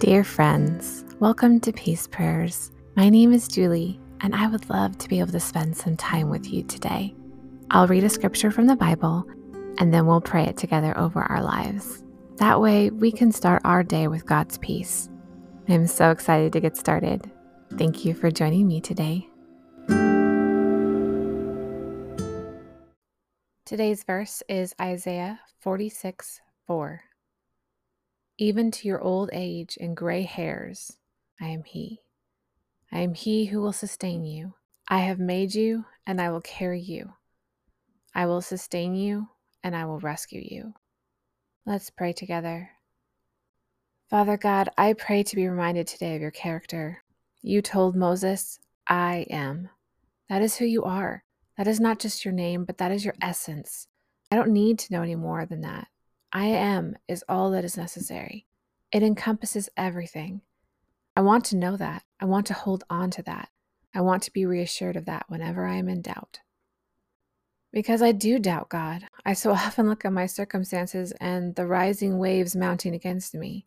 Dear friends, welcome to Peace Prayers. My name is Julie, and I would love to be able to spend some time with you today. I'll read a scripture from the Bible, and then we'll pray it together over our lives. That way, we can start our day with God's peace. I'm so excited to get started. Thank you for joining me today. Today's verse is Isaiah 46 4. Even to your old age and gray hairs, I am He. I am He who will sustain you. I have made you, and I will carry you. I will sustain you, and I will rescue you. Let's pray together. Father God, I pray to be reminded today of your character. You told Moses, I am. That is who you are. That is not just your name, but that is your essence. I don't need to know any more than that. I am is all that is necessary. It encompasses everything. I want to know that. I want to hold on to that. I want to be reassured of that whenever I am in doubt. Because I do doubt God. I so often look at my circumstances and the rising waves mounting against me.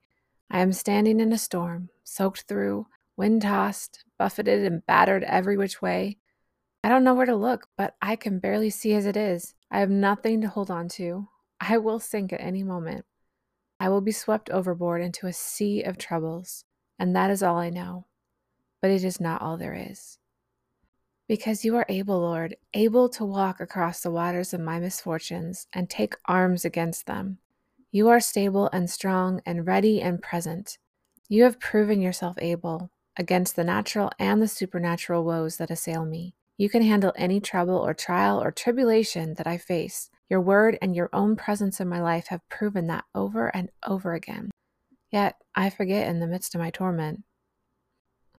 I am standing in a storm, soaked through, wind tossed, buffeted, and battered every which way. I don't know where to look, but I can barely see as it is. I have nothing to hold on to. I will sink at any moment. I will be swept overboard into a sea of troubles, and that is all I know. But it is not all there is. Because you are able, Lord, able to walk across the waters of my misfortunes and take arms against them. You are stable and strong and ready and present. You have proven yourself able against the natural and the supernatural woes that assail me. You can handle any trouble or trial or tribulation that I face your word and your own presence in my life have proven that over and over again. Yet I forget in the midst of my torment.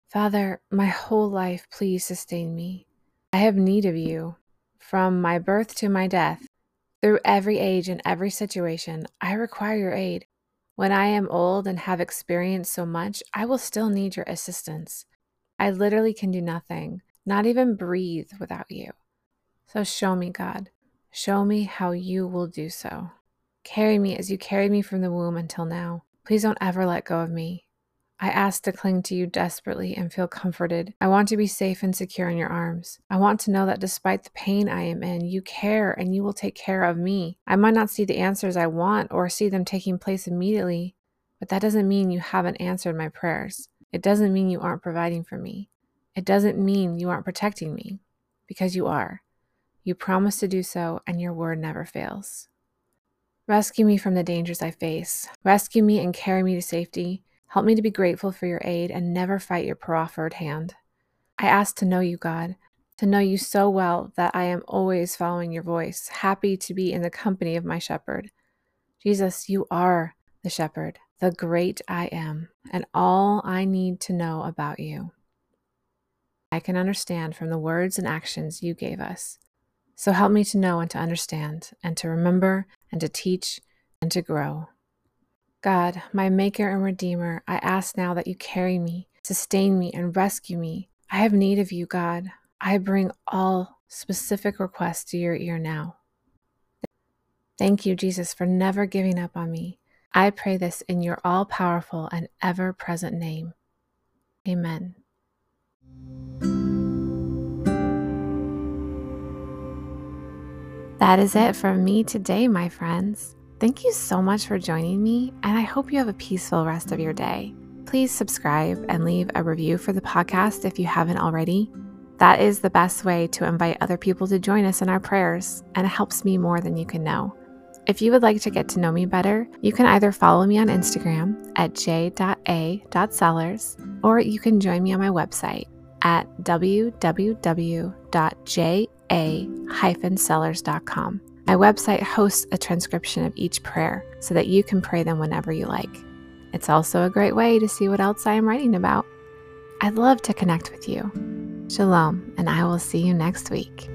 Father, my whole life, please sustain me. I have need of you. From my birth to my death, through every age and every situation, I require your aid. When I am old and have experienced so much, I will still need your assistance. I literally can do nothing, not even breathe without you. So show me, God. Show me how you will do so. Carry me as you carried me from the womb until now. Please don't ever let go of me. I ask to cling to you desperately and feel comforted. I want to be safe and secure in your arms. I want to know that despite the pain I am in, you care and you will take care of me. I might not see the answers I want or see them taking place immediately, but that doesn't mean you haven't answered my prayers. It doesn't mean you aren't providing for me. It doesn't mean you aren't protecting me, because you are. You promise to do so, and your word never fails. Rescue me from the dangers I face. Rescue me and carry me to safety. Help me to be grateful for your aid and never fight your proffered hand. I ask to know you, God, to know you so well that I am always following your voice, happy to be in the company of my shepherd. Jesus, you are the shepherd, the great I am, and all I need to know about you. I can understand from the words and actions you gave us. So help me to know and to understand, and to remember, and to teach, and to grow. God, my Maker and Redeemer, I ask now that you carry me, sustain me, and rescue me. I have need of you, God. I bring all specific requests to your ear now. Thank you, Jesus, for never giving up on me. I pray this in your all powerful and ever present name. Amen. That is it from me today, my friends. Thank you so much for joining me, and I hope you have a peaceful rest of your day. Please subscribe and leave a review for the podcast if you haven't already. That is the best way to invite other people to join us in our prayers, and it helps me more than you can know. If you would like to get to know me better, you can either follow me on Instagram at j.a.sellers or you can join me on my website at www.j a-sellers.com. My website hosts a transcription of each prayer so that you can pray them whenever you like. It's also a great way to see what else I am writing about. I'd love to connect with you. Shalom, and I will see you next week.